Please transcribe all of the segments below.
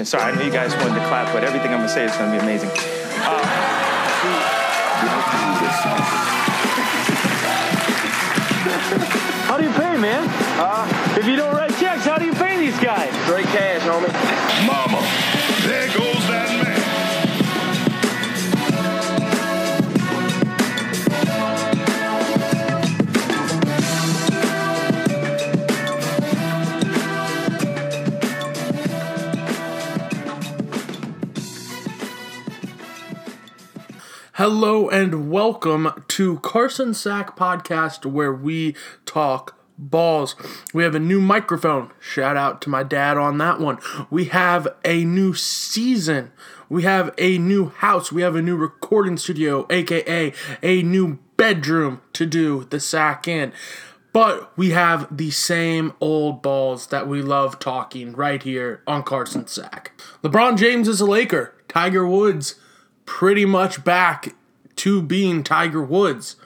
And sorry, I know you guys wanted to clap, but everything I'm gonna say is gonna be amazing. Uh, How do you pay, man? Uh, if you don't write checks, how do you pay these guys? Straight cash, homie. Mama, there goes Hello and welcome to Carson Sack Podcast, where we talk balls. We have a new microphone. Shout out to my dad on that one. We have a new season. We have a new house. We have a new recording studio, aka a new bedroom to do the sack in. But we have the same old balls that we love talking right here on Carson Sack. LeBron James is a Laker. Tiger Woods pretty much back to being Tiger Woods.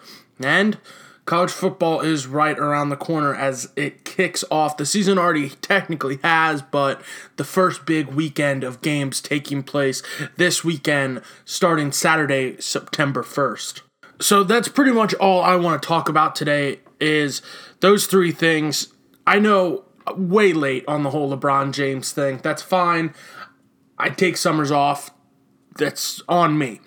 And college football is right around the corner as it kicks off. The season already technically has, but the first big weekend of games taking place this weekend starting Saturday, September 1st. So that's pretty much all I want to talk about today is those three things. I know way late on the whole LeBron James thing. That's fine. I take summers off that's on me.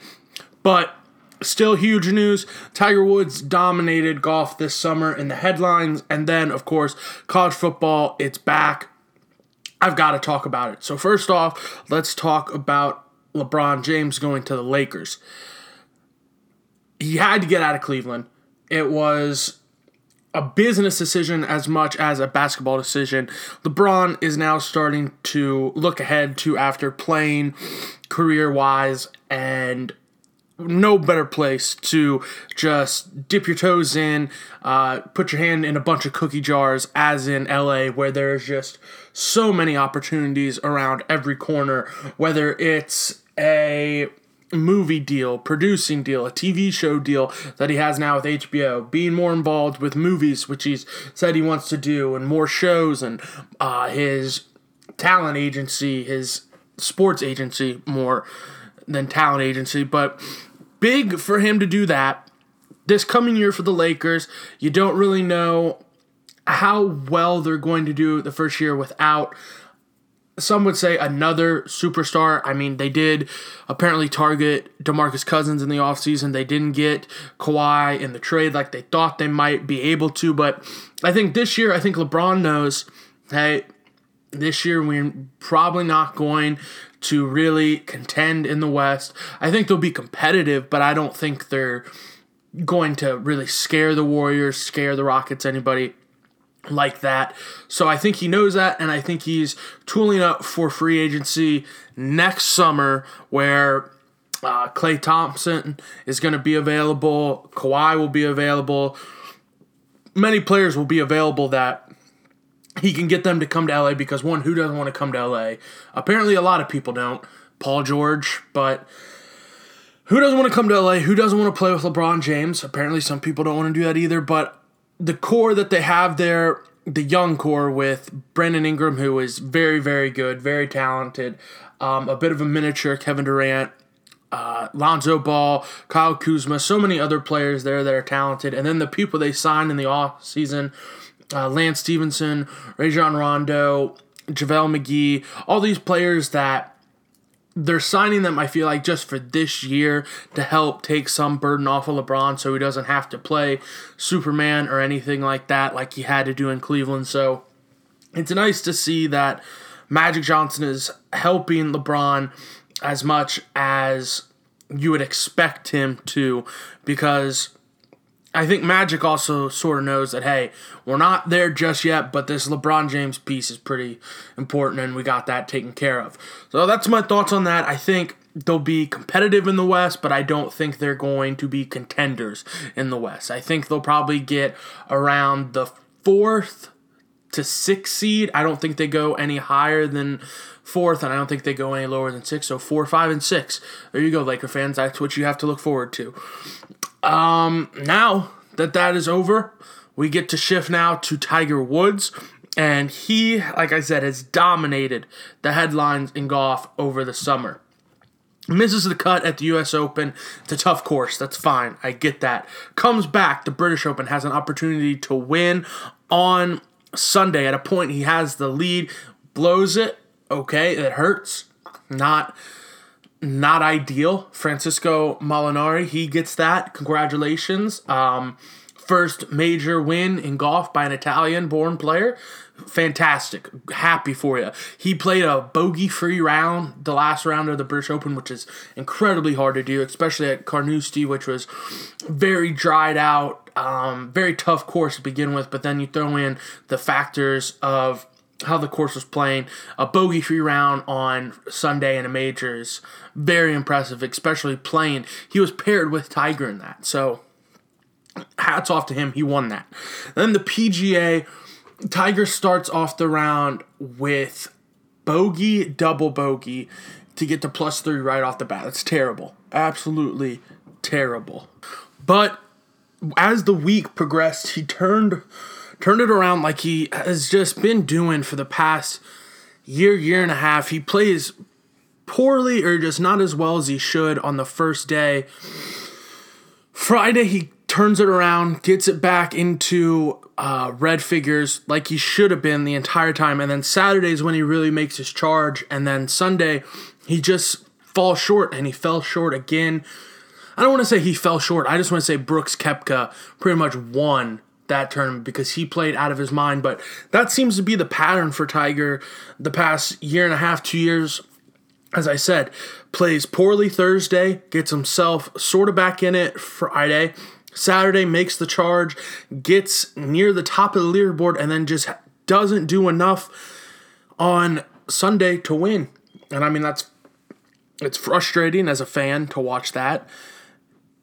But still huge news. Tiger Woods dominated golf this summer in the headlines. And then, of course, college football, it's back. I've got to talk about it. So, first off, let's talk about LeBron James going to the Lakers. He had to get out of Cleveland. It was a business decision as much as a basketball decision. LeBron is now starting to look ahead to after playing career wise and no better place to just dip your toes in, uh, put your hand in a bunch of cookie jars, as in LA, where there's just so many opportunities around every corner, whether it's a movie deal, producing deal, a TV show deal that he has now with HBO, being more involved with movies, which he's said he wants to do, and more shows, and uh, his talent agency, his sports agency more than talent agency, but big for him to do that. This coming year for the Lakers, you don't really know how well they're going to do the first year without some would say another superstar. I mean, they did apparently target DeMarcus Cousins in the offseason. They didn't get Kawhi in the trade like they thought they might be able to, but I think this year, I think LeBron knows, hey, this year we're probably not going to really contend in the West. I think they'll be competitive, but I don't think they're going to really scare the Warriors, scare the Rockets, anybody like that. So I think he knows that, and I think he's tooling up for free agency next summer where uh, Klay Thompson is going to be available, Kawhi will be available, many players will be available that he can get them to come to LA because one, who doesn't want to come to LA? Apparently, a lot of people don't. Paul George, but who doesn't want to come to LA? Who doesn't want to play with LeBron James? Apparently, some people don't want to do that either. But the core that they have there, the young core with Brandon Ingram, who is very, very good, very talented, um, a bit of a miniature Kevin Durant, uh, Lonzo Ball, Kyle Kuzma, so many other players there that are talented. And then the people they signed in the off season uh, Lance Stephenson, Rajon Rondo, JaVale McGee, all these players that they're signing them, I feel like, just for this year to help take some burden off of LeBron so he doesn't have to play Superman or anything like that, like he had to do in Cleveland. So it's nice to see that Magic Johnson is helping LeBron as much as you would expect him to because I think Magic also sort of knows that hey, we're not there just yet, but this LeBron James piece is pretty important, and we got that taken care of. So that's my thoughts on that. I think they'll be competitive in the West, but I don't think they're going to be contenders in the West. I think they'll probably get around the fourth to six seed. I don't think they go any higher than fourth, and I don't think they go any lower than six. So four, five, and six. There you go, Laker fans. That's what you have to look forward to. Um, now that that is over, we get to shift now to Tiger Woods. And he, like I said, has dominated the headlines in golf over the summer. Misses the cut at the US Open. It's a tough course. That's fine. I get that. Comes back The British Open, has an opportunity to win on Sunday. At a point, he has the lead, blows it. Okay, it hurts. Not not ideal. Francisco Molinari, he gets that. Congratulations. Um, first major win in golf by an Italian born player. Fantastic. Happy for you. He played a bogey free round, the last round of the British Open, which is incredibly hard to do, especially at Carnoustie, which was very dried out, um, very tough course to begin with. But then you throw in the factors of how the course was playing. A bogey free round on Sunday in a major is Very impressive, especially playing. He was paired with Tiger in that. So hats off to him. He won that. Then the PGA, Tiger starts off the round with bogey, double bogey to get to plus three right off the bat. That's terrible. Absolutely terrible. But as the week progressed, he turned turned it around like he has just been doing for the past year, year and a half. He plays poorly or just not as well as he should on the first day. Friday, he turns it around, gets it back into uh, red figures like he should have been the entire time. And then Saturday is when he really makes his charge. And then Sunday, he just falls short and he fell short again. I don't want to say he fell short. I just want to say Brooks Koepka pretty much won that tournament because he played out of his mind. But that seems to be the pattern for Tiger the past year and a half, two years. As I said, plays poorly Thursday, gets himself sort of back in it Friday. Saturday makes the charge, gets near the top of the leaderboard, and then just doesn't do enough on Sunday to win. And I mean, that's it's frustrating as a fan to watch that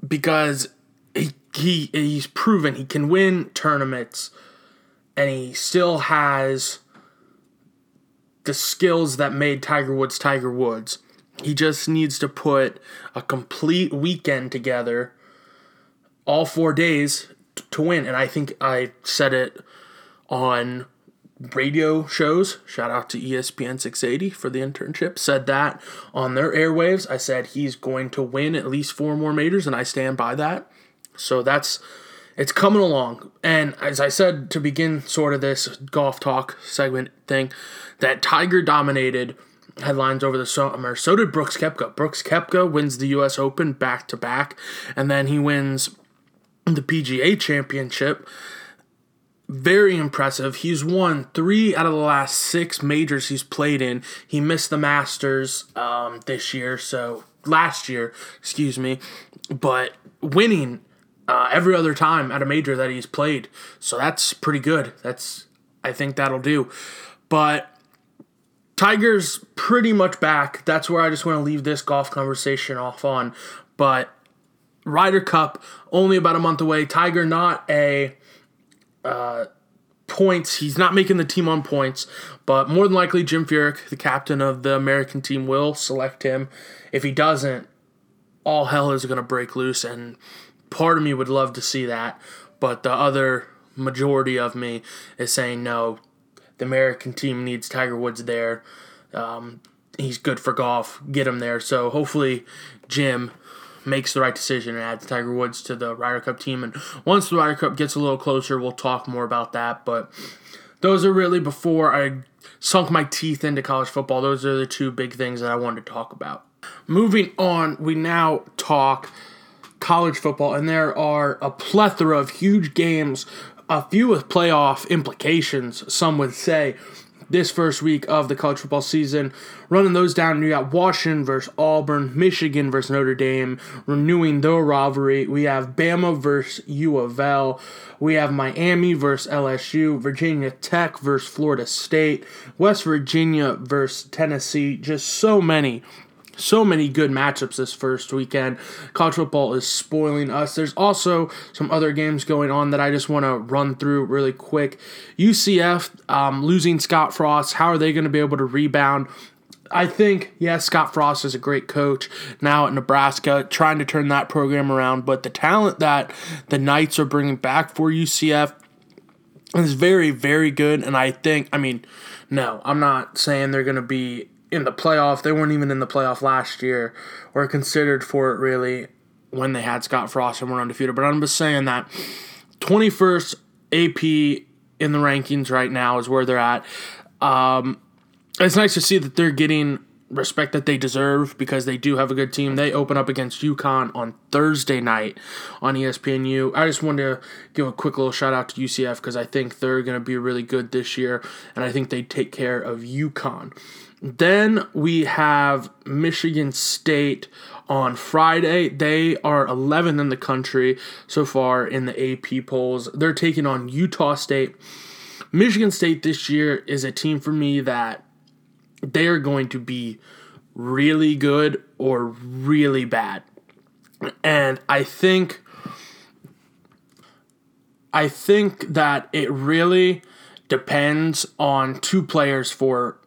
because he he he's proven he can win tournaments and he still has the skills that made Tiger Woods Tiger Woods. He just needs to put a complete weekend together all 4 days to win and I think I said it on radio shows. Shout out to ESPN 680 for the internship. Said that on their airwaves. I said he's going to win at least four more majors, and I stand by that. So that's it's coming along. And as I said to begin sort of this golf talk segment thing, that Tiger dominated headlines over the summer. So did Brooks Koepka. Brooks Koepka wins the U.S. Open back to back, and then he wins the PGA Championship. Very impressive. He's won three out of the last six majors he's played in. He missed the Masters um, this year, so last year, excuse me, but winning uh, every other time at a major that he's played. So that's pretty good. That's I think that'll do. But Tiger's pretty much back. That's where I just want to leave this golf conversation off on. But Ryder Cup only about a month away. Tiger not a uh, points. He's not making the team on points, but more than likely Jim Furyk, the captain of the American team, will select him. If he doesn't, all hell is going to break loose, and part of me would love to see that, but the other majority of me is saying no. The American team needs Tiger Woods there. Um, he's good for golf. Get him there. So hopefully, Jim makes the right decision and adds Tiger Woods to the Ryder Cup team. And once the Ryder Cup gets a little closer, we'll talk more about that. But those are really before I sunk my teeth into college football. Those are the two big things that I wanted to talk about. Moving on, we now talk college football, and there are a plethora of huge games, a few with playoff implications, some would say, this first week of the college football season. Running those down, you got Washington versus Auburn, Michigan versus Notre Dame, renewing their rivalry. We have Bama versus U of L. We have Miami versus LSU, Virginia Tech versus Florida State, West Virginia versus Tennessee. Just so many so many good matchups this first weekend. College football is spoiling us. There's also some other games going on that I just want to run through really quick. UCF um, losing Scott Frost. How are they going to be able to rebound? I think, yes, Scott Frost is a great coach now at Nebraska, trying to turn that program around. But the talent that the Knights are bringing back for UCF is very, very good. And I think, I mean, no, I'm not saying they're going to be in the playoff. They weren't even in the playoff last year or considered for it really when they had Scott Frost and were undefeated. But I'm just saying that 21st AP in the rankings right now is where they're at. Um, it's nice to see that they're getting respect that they deserve because they do have a good team. They open up against UConn on Thursday night on ESPNU. I just wanted to give a quick little shout out to UCF because I think they're going to be really good this year, and I think they take care of UConn. Then we have Michigan State on Friday. They are 11th in the country so far in the AP polls. They're taking on Utah State. Michigan State this year is a team for me that they are going to be really good or really bad. And I think I think that it really depends on two players for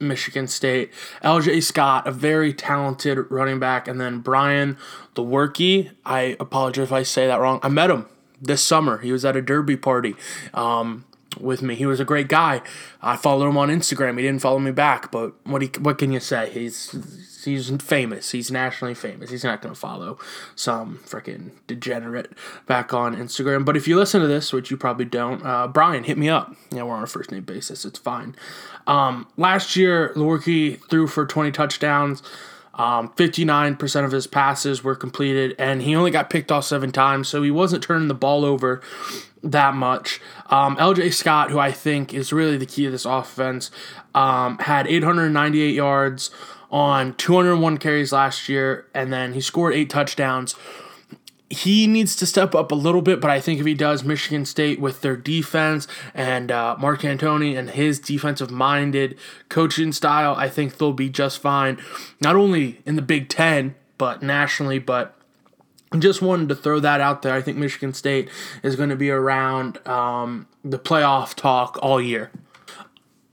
Michigan State. LJ Scott, a very talented running back, and then Brian the Lewerke. I apologize if I say that wrong. I met him this summer. He was at a derby party. Um, with me. He was a great guy. I followed him on Instagram. He didn't follow me back, but what he, what can you say? He's he's famous. He's nationally famous. He's not going to follow some freaking degenerate back on Instagram. But if you listen to this, which you probably don't, uh, Brian, hit me up. Yeah, we're on a first name basis. It's fine. Um, last year, Lewerke threw for 20 touchdowns. Um, 59% of his passes were completed, and he only got picked off seven times, so he wasn't turning the ball over that much. Um, LJ Scott, who I think is really the key to this offense, um, had 898 yards on 201 carries last year, and then he scored eight touchdowns. He needs to step up a little bit, but I think if he does, Michigan State with their defense and uh, Mark Dantonio and his defensive minded coaching style, I think they'll be just fine, not only in the Big Ten, but nationally, but just wanted to throw that out there. I think Michigan State is going to be around um, the playoff talk all year.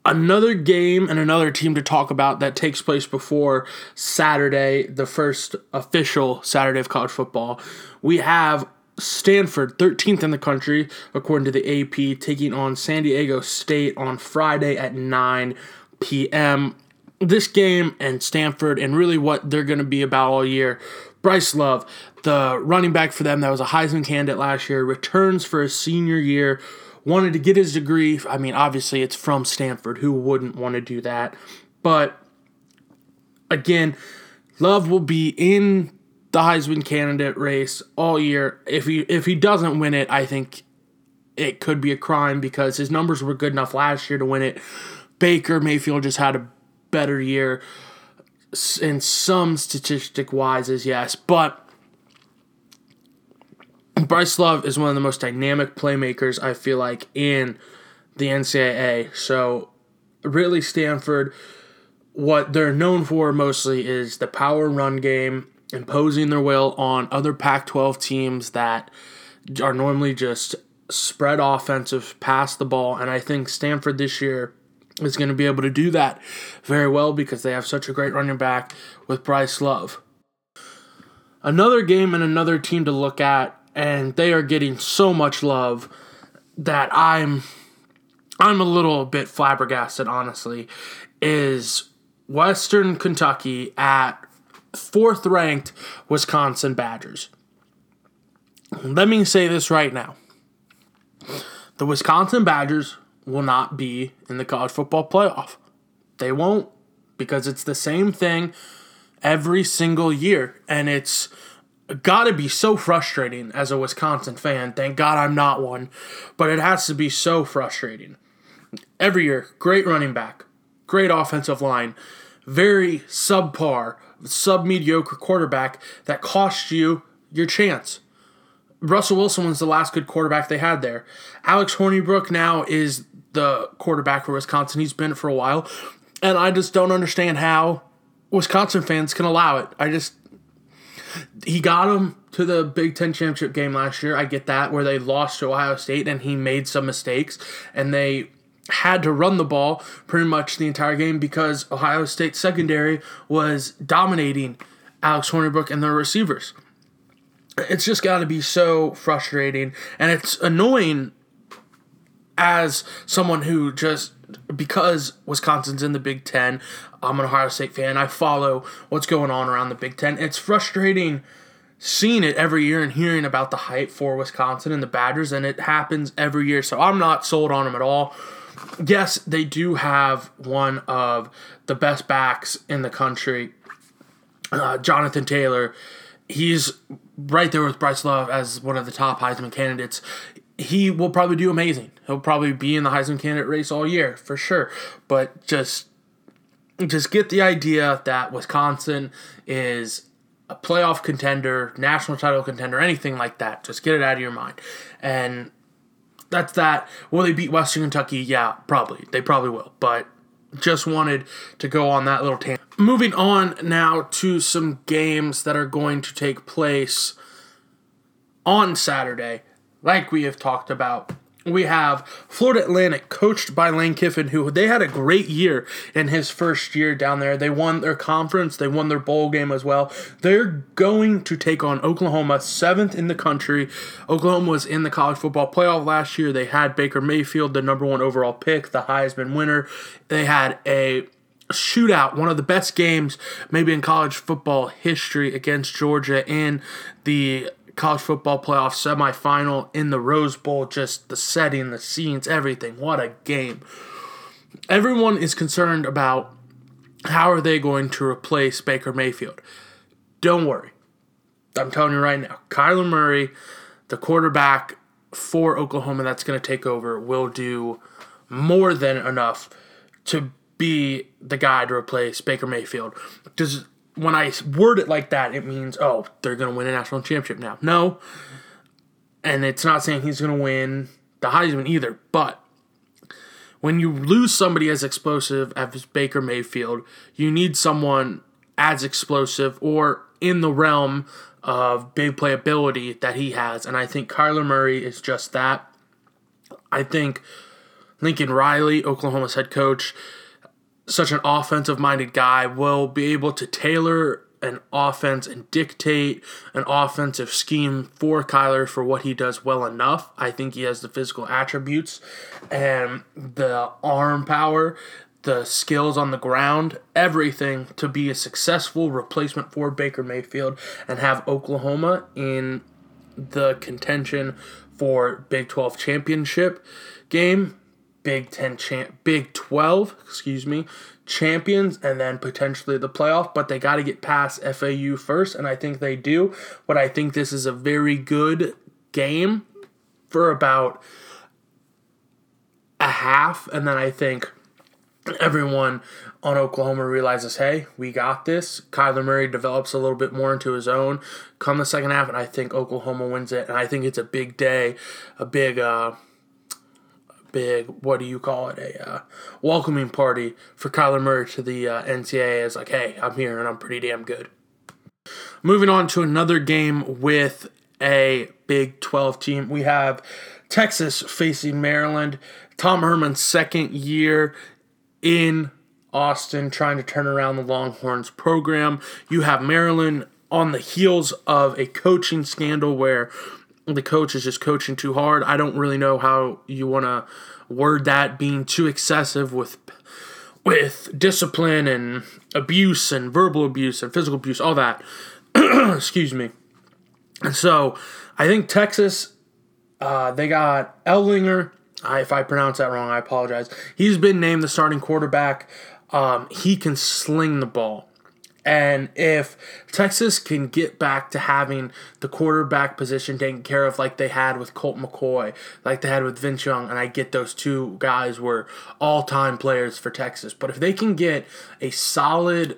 Another game and another team to talk about that takes place before Saturday, the first official Saturday of college football. We have Stanford, 13th in the country, according to the AP, taking on San Diego State on Friday at 9 p.m. This game and Stanford, and really what they're going to be about all year. Bryce Love, the running back for them that was a Heisman candidate last year, returns for his senior year. Wanted to get his degree. I mean, obviously, it's from Stanford. Who wouldn't want to do that? But again, Love will be in the Heisman candidate race all year. If he if he doesn't win it, I think it could be a crime because his numbers were good enough last year to win it. Baker Mayfield just had a better year in some statistic wise, as yes, but Bryce Love is one of the most dynamic playmakers I feel like in the NCAA. So, really, Stanford, what they're known for mostly is the power run game, imposing their will on other Pac 12 teams that are normally just spread offensive, pass the ball. And I think Stanford this year is going to be able to do that very well because they have such a great running back with Bryce Love. Another game and another team to look at and they are getting so much love that I'm I'm a little bit flabbergasted honestly is Western Kentucky at fourth ranked Wisconsin Badgers. Let me say this right now. The Wisconsin Badgers will not be in the college football playoff. They won't because it's the same thing every single year and it's got to be so frustrating as a Wisconsin fan. Thank God I'm not one, but it has to be so frustrating. Every year, great running back, great offensive line, very subpar, sub mediocre quarterback that cost you your chance. Russell Wilson was the last good quarterback they had there. Alex Hornibrook now is the quarterback for Wisconsin. He's been for a while. And I just don't understand how Wisconsin fans can allow it. I just he got him to the Big Ten championship game last year. I get that where they lost to Ohio State and he made some mistakes and they had to run the ball pretty much the entire game because Ohio State secondary was dominating Alex Hornibrook and their receivers. It's just got to be so frustrating and it's annoying as someone who just because Wisconsin's in the Big Ten, I'm an Ohio State fan. I follow what's going on around the Big Ten. It's frustrating seeing it every year and hearing about the hype for Wisconsin and the Badgers, and it happens every year. So I'm not sold on them at all. Yes, they do have one of the best backs in the country, uh, Jonathan Taylor. He's right there with Bryce Love as one of the top Heisman candidates. He will probably do amazing. He'll probably be in the Heisman candidate race all year for sure. But just just get the idea that Wisconsin is a playoff contender, national title contender, anything like that. Just get it out of your mind. And that's that. Will they beat Western Kentucky? Yeah, probably. They probably will. But just wanted to go on that little tangent. Moving on now to some games that are going to take place on Saturday, like we have talked about we have Florida Atlantic, coached by Lane Kiffin, who they had a great year in his first year down there. They won their conference, they won their bowl game as well. They're going to take on Oklahoma, seventh in the country. Oklahoma was in the college football playoff last year. They had Baker Mayfield, the number one overall pick, the Heisman winner. They had a shootout, one of the best games maybe in college football history against Georgia in the college football playoff semifinal in the Rose Bowl, just the setting, the scenes, everything. What a game. Everyone is concerned about how are they going to replace Baker Mayfield. Don't worry. I'm telling you right now, Kyler Murray, the quarterback for Oklahoma that's going to take over, will do more than enough to be the guy to replace Baker Mayfield. Does when I word it like that, it means, oh, they're going to win a national championship now. No. And it's not saying he's going to win the Heisman either. But when you lose somebody as explosive as Baker Mayfield, you need someone as explosive or in the realm of big playability that he has. And I think Kyler Murray is just that. I think Lincoln Riley, Oklahoma's head coach, such an offensive minded guy will be able to tailor an offense and dictate an offensive scheme for Kyler for what he does well enough. I think he has the physical attributes and the arm power, the skills on the ground, everything to be a successful replacement for Baker Mayfield and have Oklahoma in the contention for Big 12 championship game Big 10 champ Big 12, excuse me, champions and then potentially the playoff, but they got to get past FAU first and I think they do. But I think this is a very good game for about a half and then I think everyone on Oklahoma realizes, hey, we got this. Kyler Murray develops a little bit more into his own come the second half, and I think Oklahoma wins it. And I think it's a big day, a big uh, big what do you call it a uh, welcoming party for Kyler Murray to the uh, NCAA is like, hey, I'm here and I'm pretty damn good. Moving on to another game with a Big 12 team, we have Texas facing Maryland. Tom Herman's second year in Austin trying to turn around the Longhorns program. You have Maryland on the heels of a coaching scandal where the coach is just coaching too hard. I don't really know how you want to word that being too excessive with with discipline and abuse and verbal abuse and physical abuse, all that. Excuse me. And so I think Texas, uh, they got Ehlinger. I, if I pronounce that wrong, I apologize. He's been named the starting quarterback. Um, he can sling the ball. And if Texas can get back to having the quarterback position taken care of like they had with Colt McCoy, like they had with Vince Young, and I get those two guys were all time players for Texas. But if they can get a solid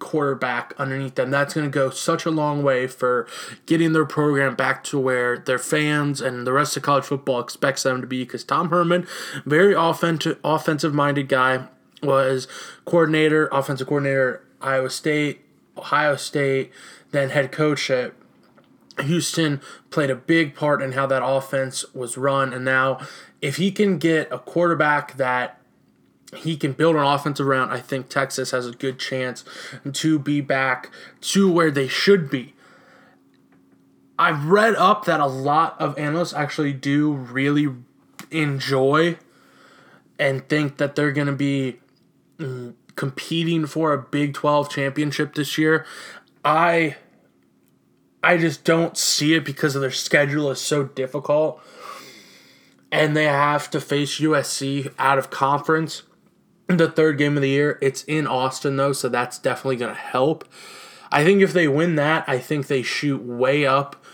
quarterback underneath them, that's going to go such a long way for getting their program back to where their fans and the rest of college football expects them to be. Because Tom Herman, very offensive offensive minded guy, was coordinator, offensive coordinator Iowa State, Ohio State, then head coach at Houston played a big part in how that offense was run. And now, if he can get a quarterback that he can build an offense around, I think Texas has a good chance to be back to where they should be. I've read up that a lot of analysts actually do really enjoy and think that they're going to be competing for a Big 12 championship this year. I I just don't see it because of their schedule is so difficult. And they have to face USC out of conference the third game of the year. It's in Austin though, so that's definitely going to help. I think if they win that, I think they shoot way up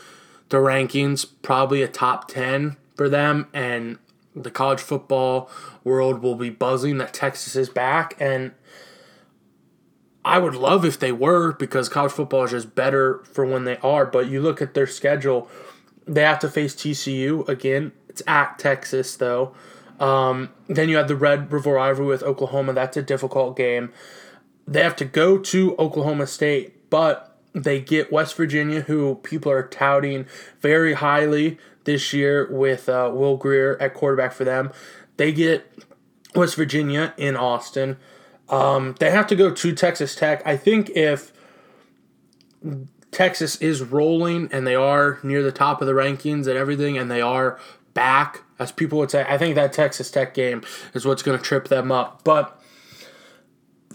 the rankings, probably a top 10 for them and the college football world will be buzzing that Texas is back and I would love if they were because college football is just better for when they are. But you look at their schedule, they have to face TCU again. It's at Texas though. Um, then you have the Red River rivalry with Oklahoma. That's a difficult game. They have to go to Oklahoma State, but they get West Virginia, who people are touting very highly this year with uh, Will Grier at quarterback for them. They get West Virginia in Austin. Um, they have to go to Texas Tech. I think if Texas is rolling and they are near the top of the rankings and everything, and they are back, as people would say, I think that Texas Tech game is what's going to trip them up. But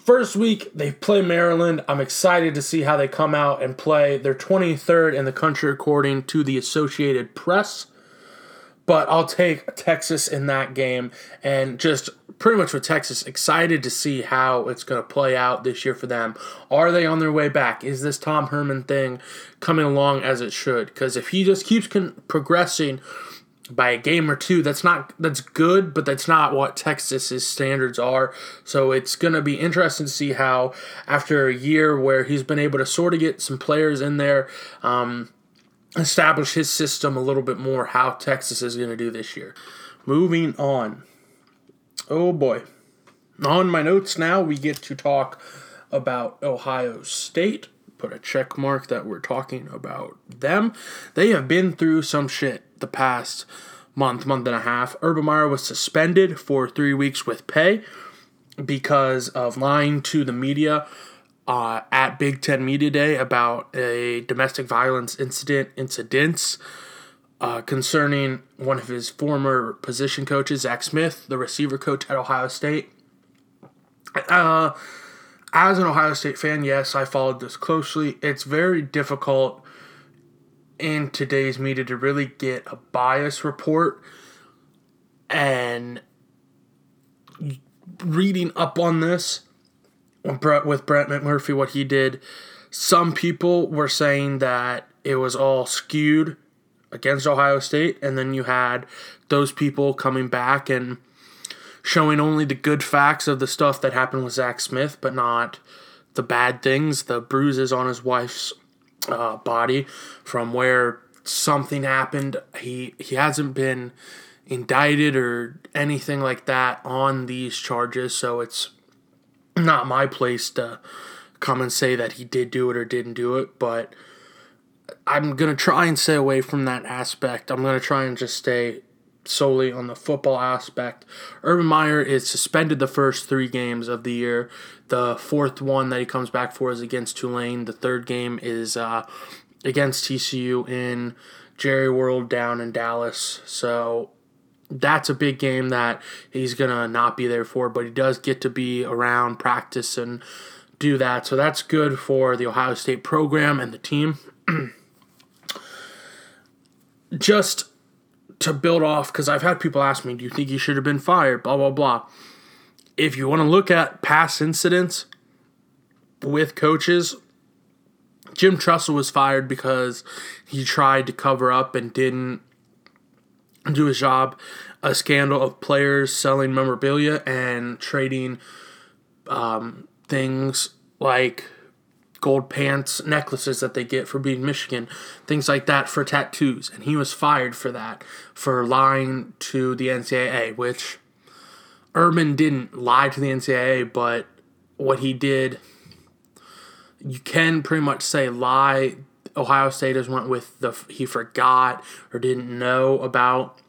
first week, they play Maryland. I'm excited to see how they come out and play. They're 23rd in the country according to the Associated Press but I'll take Texas in that game and just pretty much with Texas excited to see how it's going to play out this year for them. Are they on their way back? Is this Tom Herman thing coming along as it should? Because if he just keeps con- progressing by a game or two, that's not that's good, but that's not what Texas's standards are. So it's going to be interesting to see how after a year where he's been able to sort of get some players in there. Um, establish his system a little bit more how Texas is going to do this year. Moving on. Oh boy. On my notes now, we get to talk about Ohio State. Put a check mark that we're talking about them. They have been through some shit the past month, month and a half. Urban Meyer was suspended for three weeks with pay because of lying to the media uh, at Big Ten Media Day about a domestic violence incident incidents uh, concerning one of his former position coaches, Zach Smith, the receiver coach at Ohio State. Uh, as an Ohio State fan, yes, I followed this closely. It's very difficult in today's media to really get a bias report and reading up on this with Brett McMurphy, what he did, some people were saying that it was all skewed against Ohio State, and then you had those people coming back and showing only the good facts of the stuff that happened with Zach Smith, but not the bad things, the bruises on his wife's uh, body from where something happened. He he hasn't been indicted or anything like that on these charges, so it's not my place to come and say that he did do it or didn't do it, but I'm going to try and stay away from that aspect. I'm going to try and just stay solely on the football aspect. Urban Meyer is suspended the first three games of the year. The fourth one that he comes back for is against Tulane. The third game is uh, against TCU in Jerry World down in Dallas. So that's a big game that he's going to not be there for, but he does get to be around, practice, and do that. So that's good for the Ohio State program and the team. Just to build off, because I've had people ask me, do you think he should have been fired? Blah, blah, blah. If you want to look at past incidents with coaches, Jim Tressel was fired because he tried to cover up and didn't do his job. A scandal of players selling memorabilia and trading um, things like gold pants necklaces that they get for being Michigan, things like that for tattoos. And he was fired for that, for lying to the NCAA, which Urban didn't lie to the NCAA, but what he did, you can pretty much say lie Ohio State has went with the he forgot or didn't know about.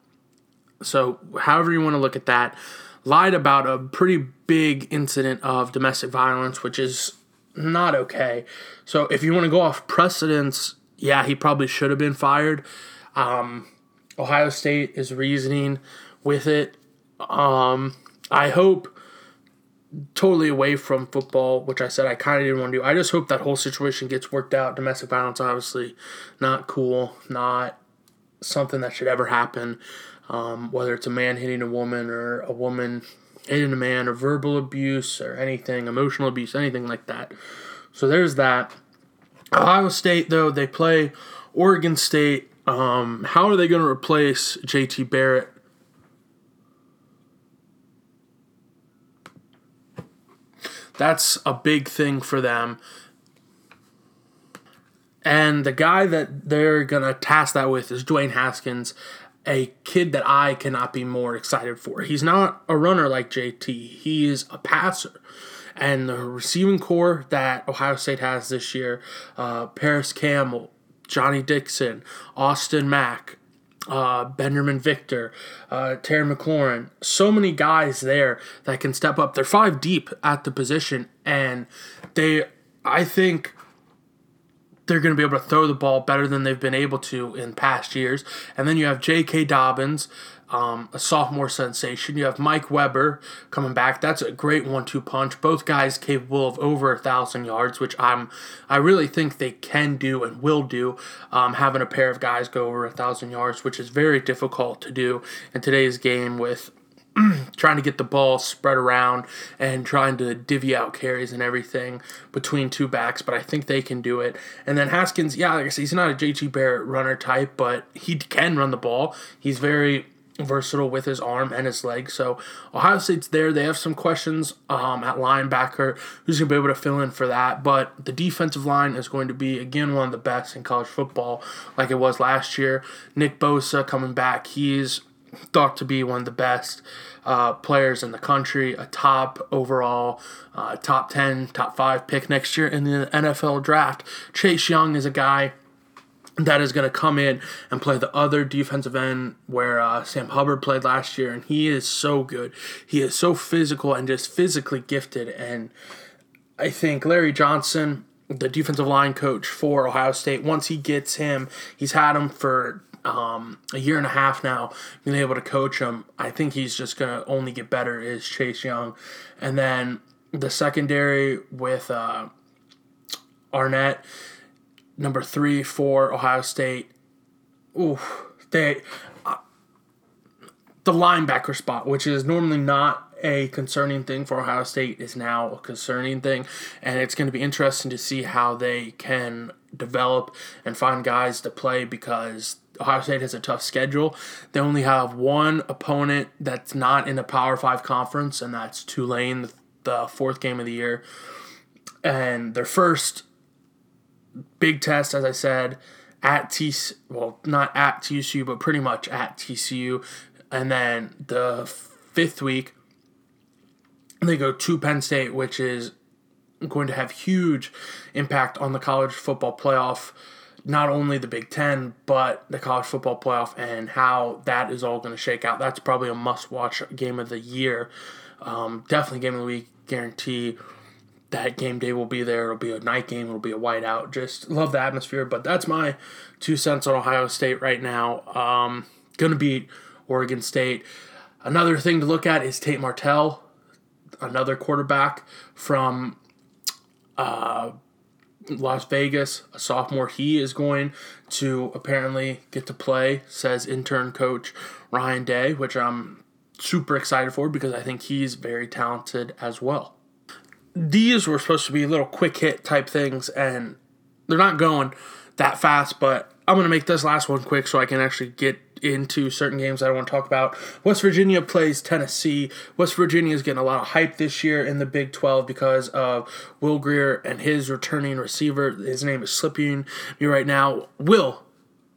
So, however you want to look at that, lied about a pretty big incident of domestic violence, which is not okay. So, if you want to go off precedence, yeah, he probably should have been fired. Um, Ohio State is reasoning with it. Um, I hope totally away from football, which I said I kind of didn't want to do. I just hope that whole situation gets worked out. Domestic violence, obviously, not cool, not something that should ever happen. Um, whether it's a man hitting a woman or a woman hitting a man or verbal abuse or anything, emotional abuse, anything like that. So there's that. Ohio State, though, they play Oregon State. Um, how are they going to replace JT Barrett? That's a big thing for them. And the guy that they're going to task that with is Dwayne Haskins, a kid that I cannot be more excited for. He's not a runner like JT, he is a passer. And the receiving corps that Ohio State has this year uh, Parris Campbell, Johnny Dixon, Austin Mack, uh, Binjimen Victor, uh, Terry McLaurin, so many guys there that can step up. They're five deep at the position, and they, I think, they're going to be able to throw the ball better than they've been able to in past years. And then you have J.K. Dobbins, um, a sophomore sensation. You have Mike Weber coming back. That's a great one-two punch. Both guys capable of over a thousand yards, which I'm I really think they can do and will do. Um, having a pair of guys go over a thousand yards, which is very difficult to do in today's game with trying to get the ball spread around and trying to divvy out carries and everything between two backs, but I think they can do it. And then Haskins, yeah, like I said, he's not a JT Barrett runner type, but he can run the ball. He's very versatile with his arm and his leg. So Ohio State's there. They have some questions um, at linebacker. Who's going to be able to fill in for that? But the defensive line is going to be again one of the best in college football, like it was last year. Nick Bosa coming back. He's thought to be one of the best uh, players in the country, a top overall, uh, top 10, top 5 pick next year in the NFL draft. Chase Young is a guy that is going to come in and play the other defensive end where uh, Sam Hubbard played last year, and he is so good. He is so physical and just physically gifted. And I think Larry Johnson, the defensive line coach for Ohio State, once he gets him, he's had him for um, a year and a half now, being able to coach him. I think he's just going to only get better. Is Chase Young, and then the secondary with uh, Arnette number three for Ohio State. Ooh, they uh, the linebacker spot, which is normally not a concerning thing for Ohio State, is now a concerning thing, and it's going to be interesting to see how they can develop and find guys to play because Ohio State has a tough schedule. They only have one opponent that's not in the Power Five conference, and that's Tulane, the fourth game of the year. And their first big test, as I said, at TCU, well, not at TCU, but pretty much at TCU. And then the fifth week, they go to Penn State, which is going to have huge impact on the college football playoff. Not only the Big Ten, but the college football playoff and how that is all going to shake out. That's probably a must watch game of the year. Um, definitely game of the week, guarantee that game day will be there. It'll be a night game. It'll be a whiteout. Just love the atmosphere. But that's my two cents on Ohio State right now. Um, gonna beat Oregon State. Another thing to look at is Tate Martell, another quarterback from uh, Las Vegas, a sophomore. He is going to apparently get to play, says intern coach Ryan Day, which I'm super excited for because I think he's very talented as well these were supposed to be little quick hit type things, and they're not going that fast. But I'm going to make this last one quick so I can actually get into certain games I want to talk about. West Virginia plays Tennessee. West Virginia is getting a lot of hype this year in the Big 12 because of Will Grier and his returning receiver. His name is slipping me right now. Will,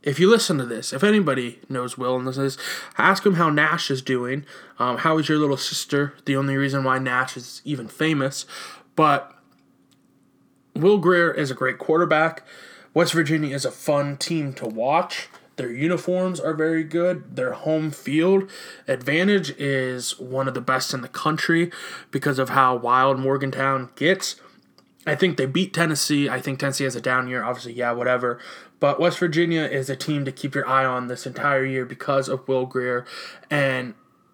if you listen to this, if anybody knows Will and listens ask him how Nash is doing. Um, how is your little sister? The only reason why Nash is even famous. But Will Grier is a great quarterback. West Virginia is a fun team to watch. Their uniforms are very good. Their home field advantage is one of the best in the country because of how wild Morgantown gets. I think they beat Tennessee. I think Tennessee has a down year. Obviously, yeah, whatever. But West Virginia is a team to keep your eye on this entire year because of Will Grier And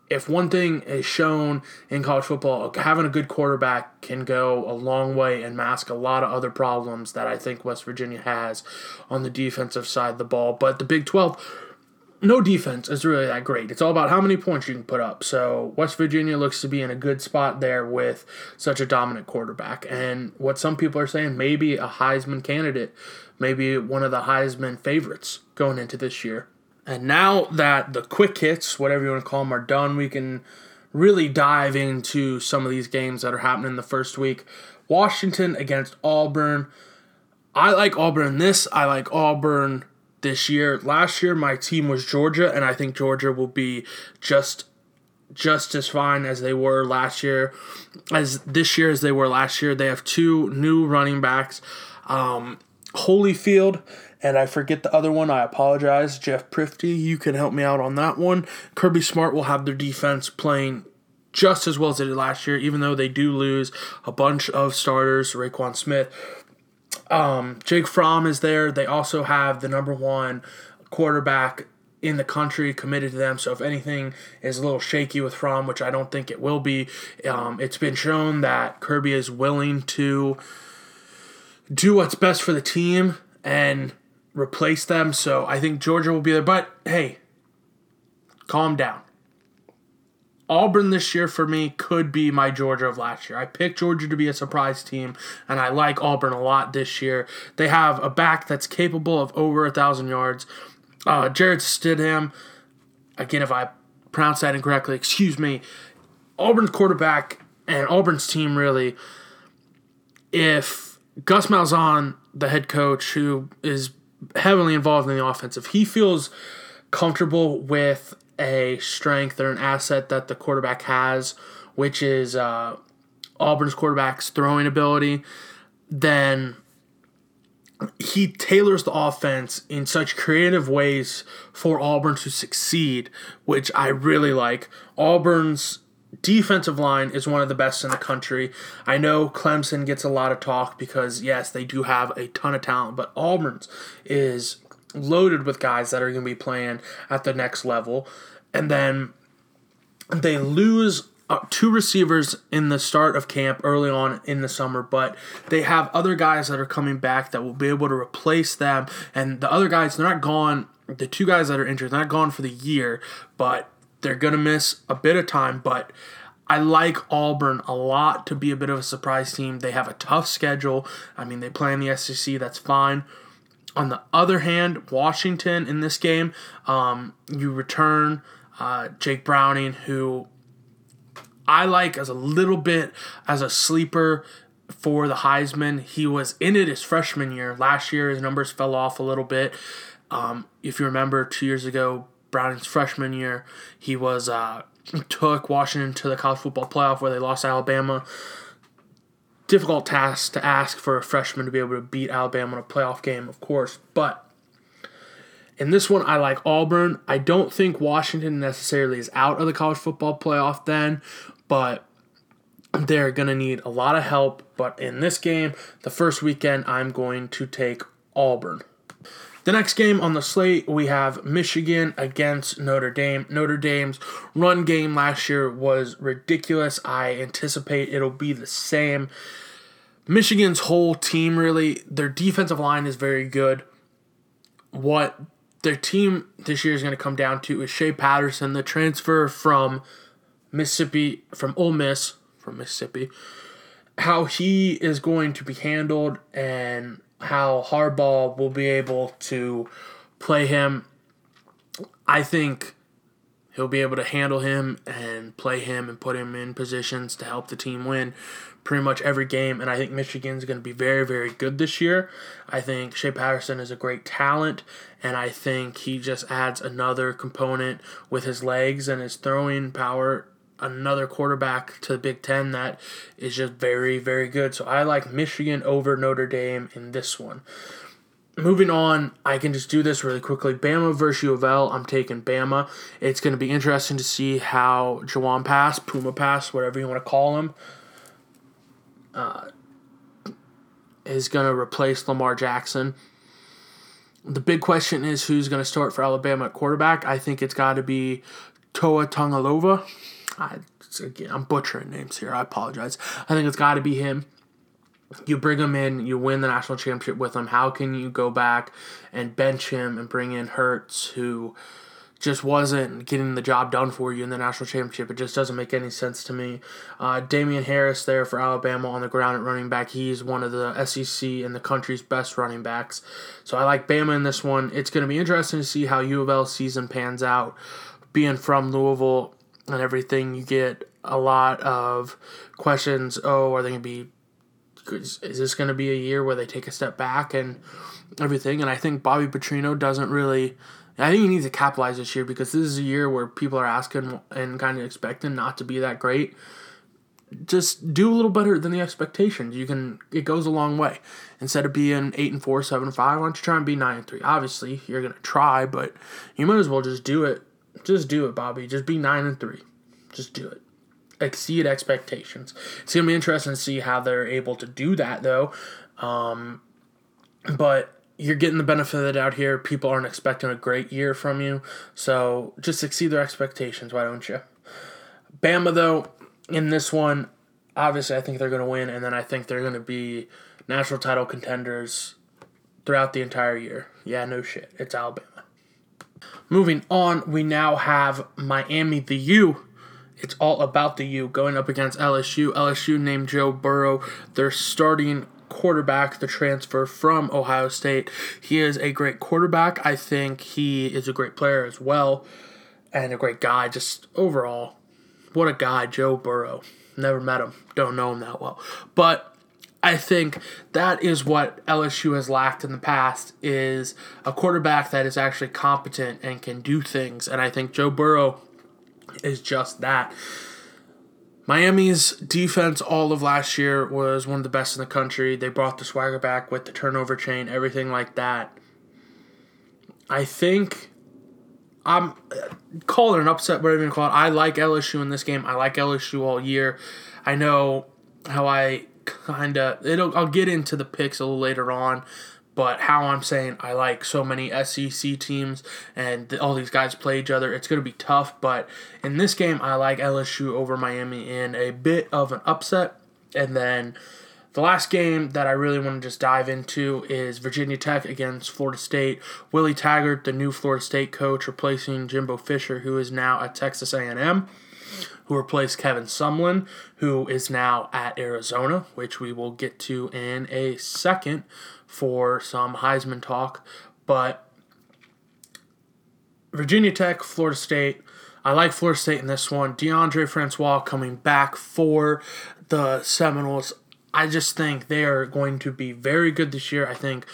if one thing is shown in college football, having a good quarterback can go a long way and mask a lot of other problems that I think West Virginia has on the defensive side of the ball. But the Big 12, no defense is really that great. It's all about how many points you can put up. So West Virginia looks to be in a good spot there with such a dominant quarterback. And what some people are saying, maybe a Heisman candidate, maybe one of the Heisman favorites going into this year. And now that the quick hits, whatever you want to call them, are done, we can really dive into some of these games that are happening the first week. Washington against Auburn. I like Auburn this. I like Auburn this year. Last year my team was Georgia, and I think Georgia will be just just as fine as they were last year, as this year as they were last year. They have two new running backs, um, Holyfield and I forget the other one. I apologize. Jeff Prifty, you can help me out on that one. Kirby Smart will have their defense playing just as well as they did last year, even though they do lose a bunch of starters. Roquan Smith, um, Jake Fromm is there. They also have the number one quarterback in the country committed to them. So if anything is a little shaky with Fromm, which I don't think it will be, um, it's been shown that Kirby is willing to do what's best for the team and replace them. So I think Georgia will be there. But hey, calm down. Auburn this year for me could be my Georgia of last year. I picked Georgia to be a surprise team, and I like Auburn a lot this year. They have a back that's capable of over a thousand yards. Uh, Jarrett Stidham, again, if I pronounce that incorrectly, excuse me. Auburn's quarterback and Auburn's team really, if Gus Malzahn, the head coach, who is heavily involved in the offense, if he feels comfortable with a strength or an asset that the quarterback has, which is uh, Auburn's quarterback's throwing ability, then he tailors the offense in such creative ways for Auburn to succeed, which I really like. Auburn's defensive line is one of the best in the country. I know Clemson gets a lot of talk because, yes, they do have a ton of talent, but Auburn's is loaded with guys that are going to be playing at the next level. And then they lose uh, two receivers in the start of camp early on in the summer, but they have other guys that are coming back that will be able to replace them. And the other guys, they're not gone. The two guys that are injured, they're not gone for the year, but they're going to miss a bit of time, but I like Auburn a lot to be a bit of a surprise team. They have a tough schedule. I mean, they play in the SEC, that's fine. On the other hand, Washington in this game, um, you return uh, Jake Browning, who I like as a little bit as a sleeper for the Heisman. He was in it his freshman year. Last year, his numbers fell off a little bit. Um, if you remember, two years ago, Browning's freshman year, he was uh, took Washington to the college football playoff where they lost Alabama. Difficult task to ask for a freshman to be able to beat Alabama in a playoff game, of course, but in this one, I like Auburn. I don't think Washington necessarily is out of the college football playoff then, but they're going to need a lot of help. But in this game, the first weekend, I'm going to take Auburn. The next game on the slate, we have Michigan against Notre Dame. Notre Dame's run game last year was ridiculous. I anticipate it'll be the same. Michigan's whole team, really, their defensive line is very good. What their team this year is going to come down to is Shea Patterson, the transfer from Mississippi, from Ole Miss, from Mississippi, how he is going to be handled and how Harbaugh will be able to play him. I think he'll be able to handle him and play him and put him in positions to help the team win pretty much every game. And I think Michigan's going to be very, very good this year. I think Shea Patterson is a great talent, and I think he just adds another component with his legs and his throwing power another quarterback to the Big Ten that is just very, very good. So I like Michigan over Notre Dame in this one. Moving on, I can just do this really quickly. Bama versus U of L. I'm taking Bama. It's going to be interesting to see how Jawon Pass, Puma Pass, whatever you want to call him, uh, is going to replace Lamar Jackson. The big question is who's going to start for Alabama at quarterback. I think it's got to be Toa Tungalova. I, again, I'm butchering names here. I apologize. I think it's got to be him. You bring him in, you win the national championship with him. How can you go back and bench him and bring in Hurts, who just wasn't getting the job done for you in the national championship. It just doesn't make any sense to me. Uh, Damien Harris there for Alabama on the ground at running back. He's one of the SEC and the country's best running backs. So I like Bama in this one. It's going to be interesting to see how U of L season pans out. Being from Louisville and everything, you get a lot of questions. Oh, are they going to be? Is this going to be a year where they take a step back and everything? And I think Bobby Petrino doesn't really I think he needs to capitalize this year because this is a year where people are asking and kind of expecting not to be that great. Just do a little better than the expectations. You can it goes a long way. Instead of being eight and four, seven and five, why don't you try and be nine and three? Obviously, you're gonna try, but you might as well just do it. Just do it, Bobby. Just be nine and three. Just do it. Exceed expectations. It's gonna be interesting to see how they're able to do that though. Um, but you're getting the benefit of the doubt here. People aren't expecting a great year from you. So just exceed their expectations, why don't you? Bama, though, in this one, obviously I think they're to win, and then I think they're to be national title contenders throughout the entire year. Yeah, no shit. It's Alabama. Moving on, we now have Miami the U. It's all about the U going up against LSU. LSU named Joe Burrow their starting quarterback, the transfer from Ohio State. He is a great quarterback. I think he is a great player as well and a great guy. Just overall, what a guy, Joe Burrow. Never met him, don't know him that well. But I think that is what LSU has lacked in the past is a quarterback that is actually competent and can do things. And I think Joe Burrow is just that. Miami's defense all of last year was one of the best in the country. They brought the swagger back with the turnover chain, everything like that. I think I'm uh, call it an upset, whatever you call it. I like LSU in this game. I like LSU all year. I know how I kind of it'll. I'll get into the picks a little later on, but how I'm saying I like so many SEC teams and all these guys play each other, it's going to be tough. But in this game, I like LSU over Miami in a bit of an upset. And then the last game that I really want to just dive into is Virginia Tech against Florida State. Willie Taggart, the new Florida State coach, replacing Jimbo Fisher, who is now at Texas A&M who replaced Kevin Sumlin, who is now at Arizona, which we will get to in a second for some Heisman talk. But Virginia Tech, Florida State. I like Florida State in this one. Deondre Francois coming back for the Seminoles. I just think they are going to be very good this year. I think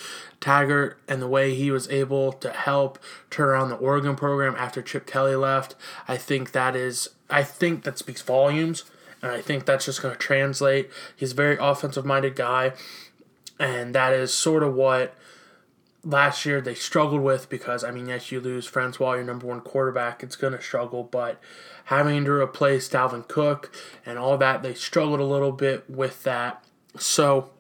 Taggart and the way he was able to help turn around the Oregon program after Chip Kelly left, I think that is I think that speaks volumes and I think that's just going to translate. He's a very offensive minded guy and that is sort of what last year they struggled with because I mean yes you lose Francois your number one quarterback it's gonna struggle but having to replace Dalvin Cook and all that they struggled a little bit with that so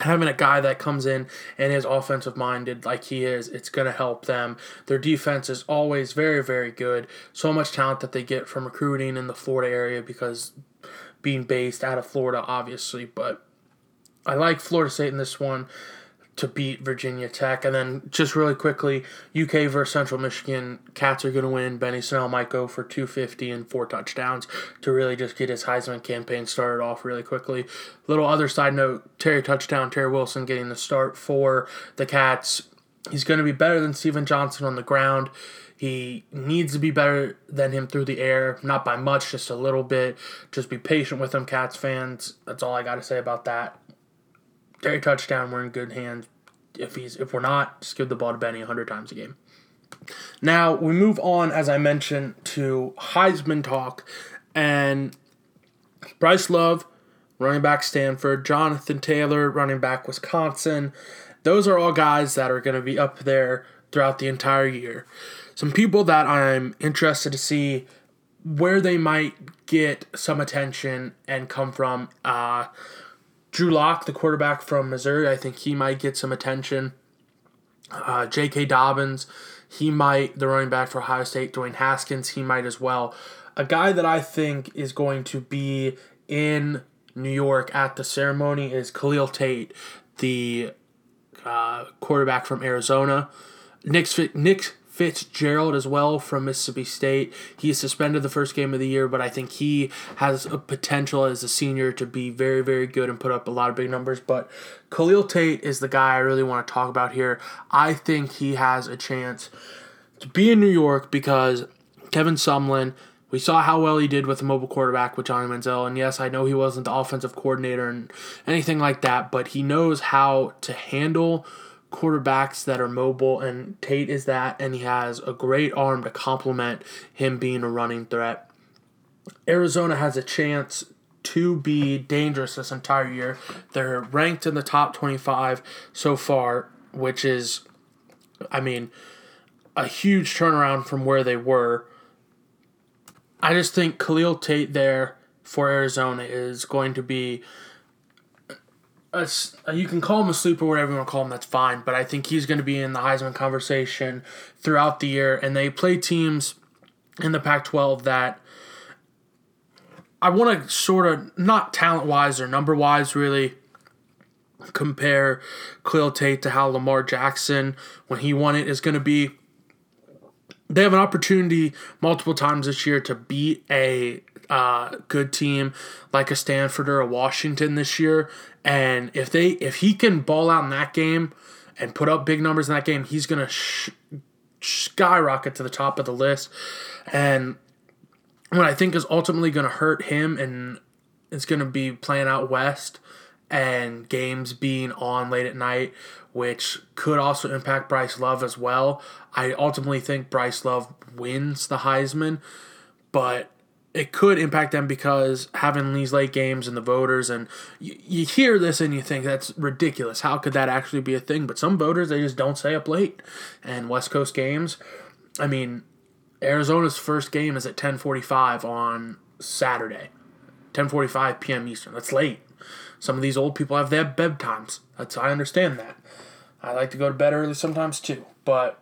having a guy that comes in and is offensive minded like he is it's going to help them. Their defense is always very very good. So much talent that they get from recruiting in the Florida area because being based out of Florida obviously but I like Florida State in this one to beat Virginia Tech. And then just really quickly, UK versus Central Michigan. Cats are going to win. Benny Snell might go for 250 and four touchdowns to really just get his Heisman campaign started off really quickly. Little other side note Terry touchdown, Terry Wilson getting the start for the Cats. He's going to be better than Stephen Johnson on the ground. He needs to be better than him through the air, not by much, just a little bit. Just be patient with him, Cats fans. That's all I got to say about that. Terry touchdown, we're in good hands. If he's if we're not, just give the ball to Benny hundred times a game. Now we move on, as I mentioned, to Heisman talk, and Bryce Love, running back Stanford, Jonathan Taylor, running back Wisconsin. Those are all guys that are going to be up there throughout the entire year. Some people that I'm interested to see where they might get some attention and come from. Uh, Drew Lock, the quarterback from Missouri, I think he might get some attention. Uh, J.K. Dobbins, he might, the running back for Ohio State, Dwayne Haskins, he might as well. A guy that I think is going to be in New York at the ceremony is Khalil Tate, the uh, quarterback from Arizona. Nick, Nick Fitzgerald as well from Mississippi State. He suspended the first game of the year, but I think he has a potential as a senior to be very, very good and put up a lot of big numbers. But Khalil Tate is the guy I really want to talk about here. I think he has a chance to be in New York because Kevin Sumlin. We saw how well he did with a mobile quarterback with Johnny Manziel, and yes, I know he wasn't the offensive coordinator and anything like that, but he knows how to handle quarterbacks that are mobile, and Tate is that, and he has a great arm to complement him being a running threat. Arizona has a chance to be dangerous this entire year. They're ranked in the top 25 so far, which is, I mean, a huge turnaround from where they were. I just think Khalil Tate there for Arizona is going to be a, uh, you can call him a sleeper, whatever you want to call him, that's fine. But I think he's going to be in the Heisman conversation throughout the year. And they play teams in the Pac 12 that I want to sort of, not talent wise or number wise, really compare Khalil Tate to how Lamar Jackson, when he won it, is going to be. They have an opportunity multiple times this year to beat a uh, good team like a Stanford or a Washington this year. And if they if he can ball out in that game and put up big numbers in that game, he's gonna sh- skyrocket to the top of the list. And what I think is ultimately gonna hurt him and it's gonna be playing out west and games being on late at night, which could also impact Bryce Love as well. I ultimately think Bryce Love wins the Heisman, but it could impact them because having these late games and the voters and you, you hear this and you think that's ridiculous. How could that actually be a thing? But some voters they just don't stay up late and west coast games i mean arizona's first game is at 10.45 on saturday. 10.45 p.m eastern. That's late. Some of these old people have their bedtimes. That's i understand that. I like to go to bed early sometimes too. But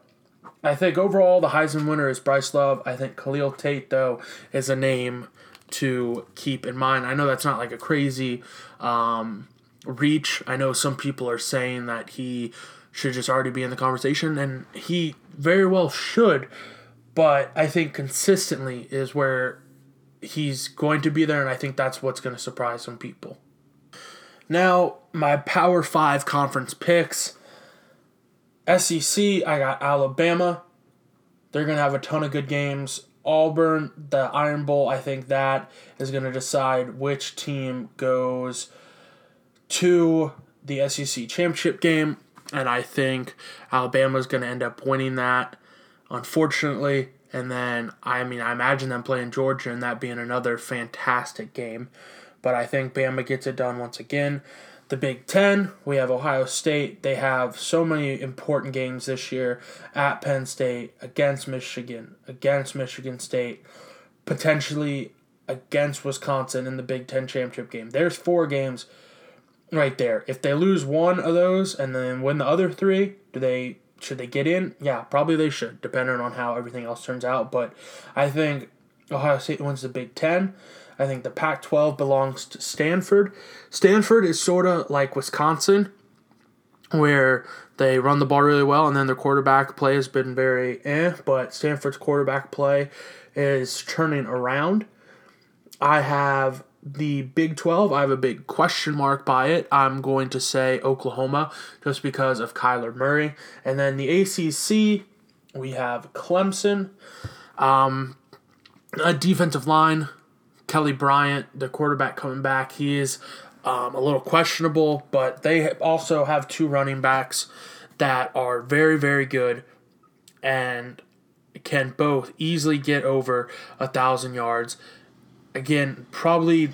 I think overall the Heisman winner is Bryce Love. I think Khalil Tate though is a name to keep in mind. I know that's not like a crazy um, reach. I know some people are saying that he should just already be in the conversation, and he very well should. But I think consistently is where he's going to be there, and I think that's what's going to surprise some people. Now, my Power Five conference picks. SEC, I got Alabama. They're going to have a ton of good games. Auburn, the Iron Bowl, I think that is going to decide which team goes to the SEC championship game. And I think Alabama is going to end up winning that, unfortunately. And then, I mean, I imagine them playing Georgia and that being another fantastic game. But I think Bama gets it done once again the Big Ten. We have Ohio State. They have so many important games this year at Penn State, against Michigan, against Michigan State, potentially against Wisconsin in the Big Ten championship game. There's four games right there. If they lose one of those and then win the other three, do they should they get in? Yeah, probably they should, depending on how everything else turns out. But I think Ohio State wins the Big Ten. I think the Pac 12 belongs to Stanford. Stanford is sort of like Wisconsin, where they run the ball really well, and then their quarterback play has been very eh, but Stanford's quarterback play is turning around. I have the Big 12, I have a big question mark by it. I'm going to say Oklahoma just because of Kyler Murray. And then the ACC, we have Clemson. Um, a defensive line, Kelly Bryant, the quarterback coming back, he is um, a little questionable, but they also have two running backs that are very, very good and can both easily get over a thousand yards. Again, probably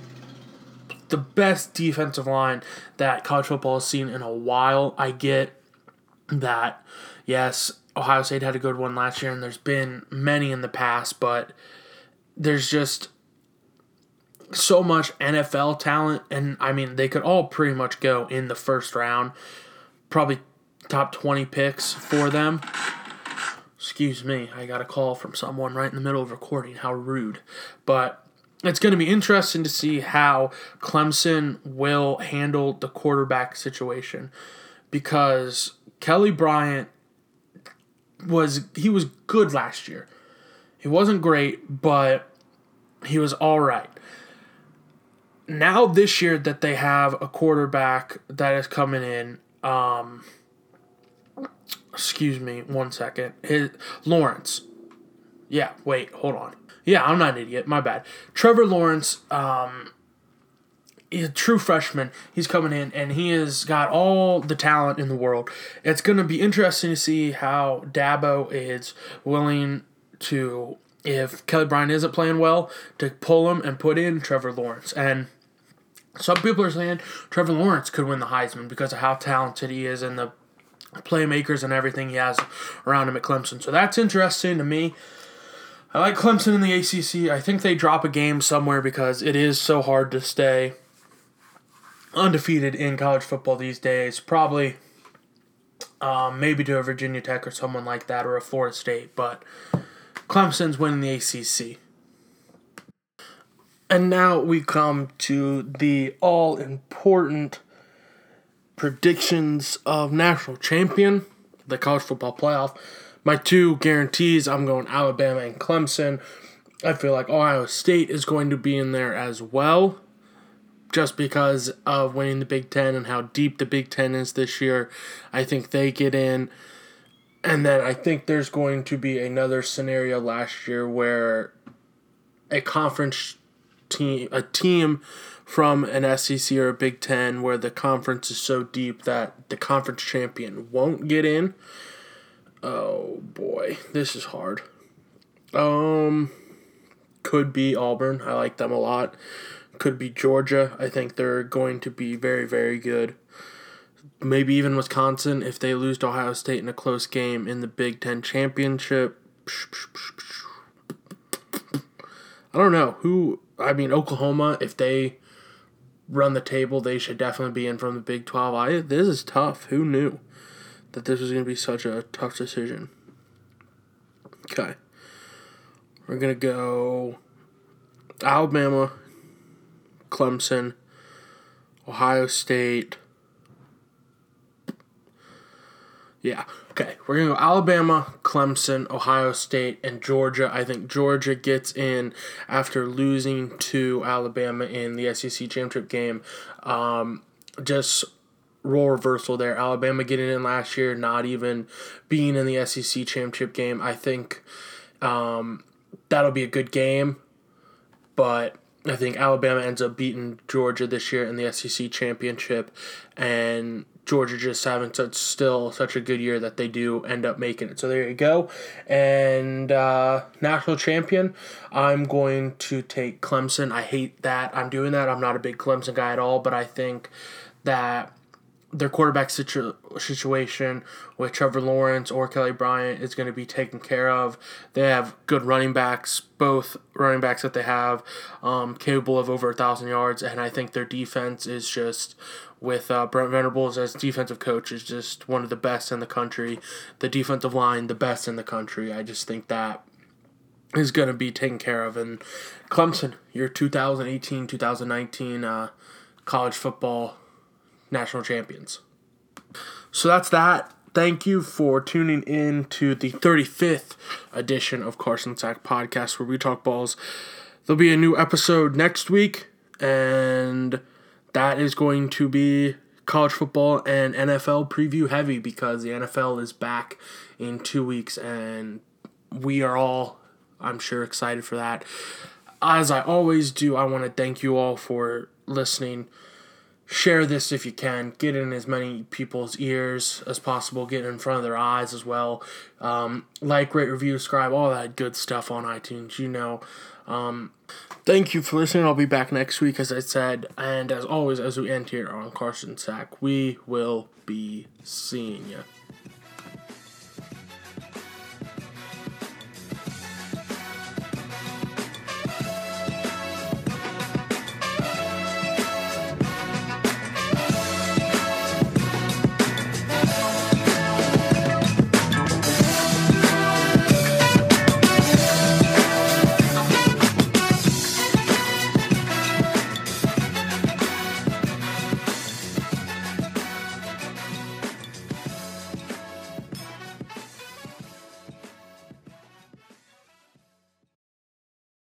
the best defensive line that college football has seen in a while. I get that, yes, Ohio State had a good one last year, and there's been many in the past, but there's just so much NFL talent, and I mean, they could all pretty much go in the first round. Probably top 20 picks for them. Excuse me, I got a call from someone right in the middle of recording. How rude. But it's going to be interesting to see how Clemson will handle the quarterback situation because Kelly Bryant was he was good last year. He wasn't great, but he was all right. Now this year that they have a quarterback that is coming in um excuse me one second. His Lawrence. Yeah, wait, hold on. Yeah, I'm not an idiot. My bad. Trevor Lawrence, um, a true freshman. He's coming in and he has got all the talent in the world. It's going to be interesting to see how Dabo is willing to, if Kelly Bryant isn't playing well, to pull him and put in Trevor Lawrence. And some people are saying Trevor Lawrence could win the Heisman because of how talented he is and the playmakers and everything he has around him at Clemson. So that's interesting to me. I like Clemson in the ACC. I think they drop a game somewhere because it is so hard to stay undefeated in college football these days. Probably um, maybe to a Virginia Tech or someone like that or a Florida State, but Clemson's winning the ACC. And now we come to the all important predictions of national champion, the college football playoff. My two guarantees I'm going Alabama and Clemson. I feel like Ohio State is going to be in there as well, just because of winning the Big Ten and how deep the Big Ten is this year. I think they get in. And then I think there's going to be another scenario last year where a conference team, a team from an SEC or a Big Ten, where the conference is so deep that the conference champion won't get in. Oh boy, this is hard. Um, could be Auburn. I like them a lot. Could be Georgia. I think they're going to be very, very good. Maybe even Wisconsin if they lose to Ohio State in a close game in the Big Ten championship. I don't know who. I mean, Oklahoma. If they run the table, they should definitely be in from the Big Twelve. I this is tough. Who knew? that this was going to be such a tough decision. Okay. We're going to go Alabama, Clemson, Ohio State. Yeah. Okay. We're going to go Alabama, Clemson, Ohio State, and Georgia. I think Georgia gets in after losing to Alabama in the SEC championship game. Um, just role reversal there. Alabama getting in last year, not even being in the SEC championship game. I think um, that'll be a good game, but I think Alabama ends up beating Georgia this year in the SEC championship, and Georgia just having such still such a good year that they do end up making it. So there you go, and uh, national champion. I'm going to take Clemson. I hate that I'm doing that. I'm not a big Clemson guy at all, but I think that their quarterback situ- situation with Trevor Lawrence or Kelly Bryant is going to be taken care of. They have good running backs, both running backs that they have, um, capable of over a thousand yards, and I think their defense is just with uh, Brent Venables as defensive coach is just one of the best in the country. The defensive line, the best in the country. I just think that is going to be taken care of. And Clemson, your 2018 2019 uh, college football national champions. So that's that. Thank you for tuning in to the 35th edition of Carson Sack Podcast, where we talk balls. There'll be a new episode next week, and that is going to be college football and NFL preview heavy because the NFL is back in two weeks, and we are all, I'm sure, excited for that. As I always do, I want to thank you all for listening share this if you can. Get in as many people's ears as possible. Get in front of their eyes as well. Um, like, rate, review, subscribe, all that good stuff on iTunes. You know. Um, thank you for listening. I'll be back next week, as I said. And as always, as we end here on Carson Sack, we will be seeing you.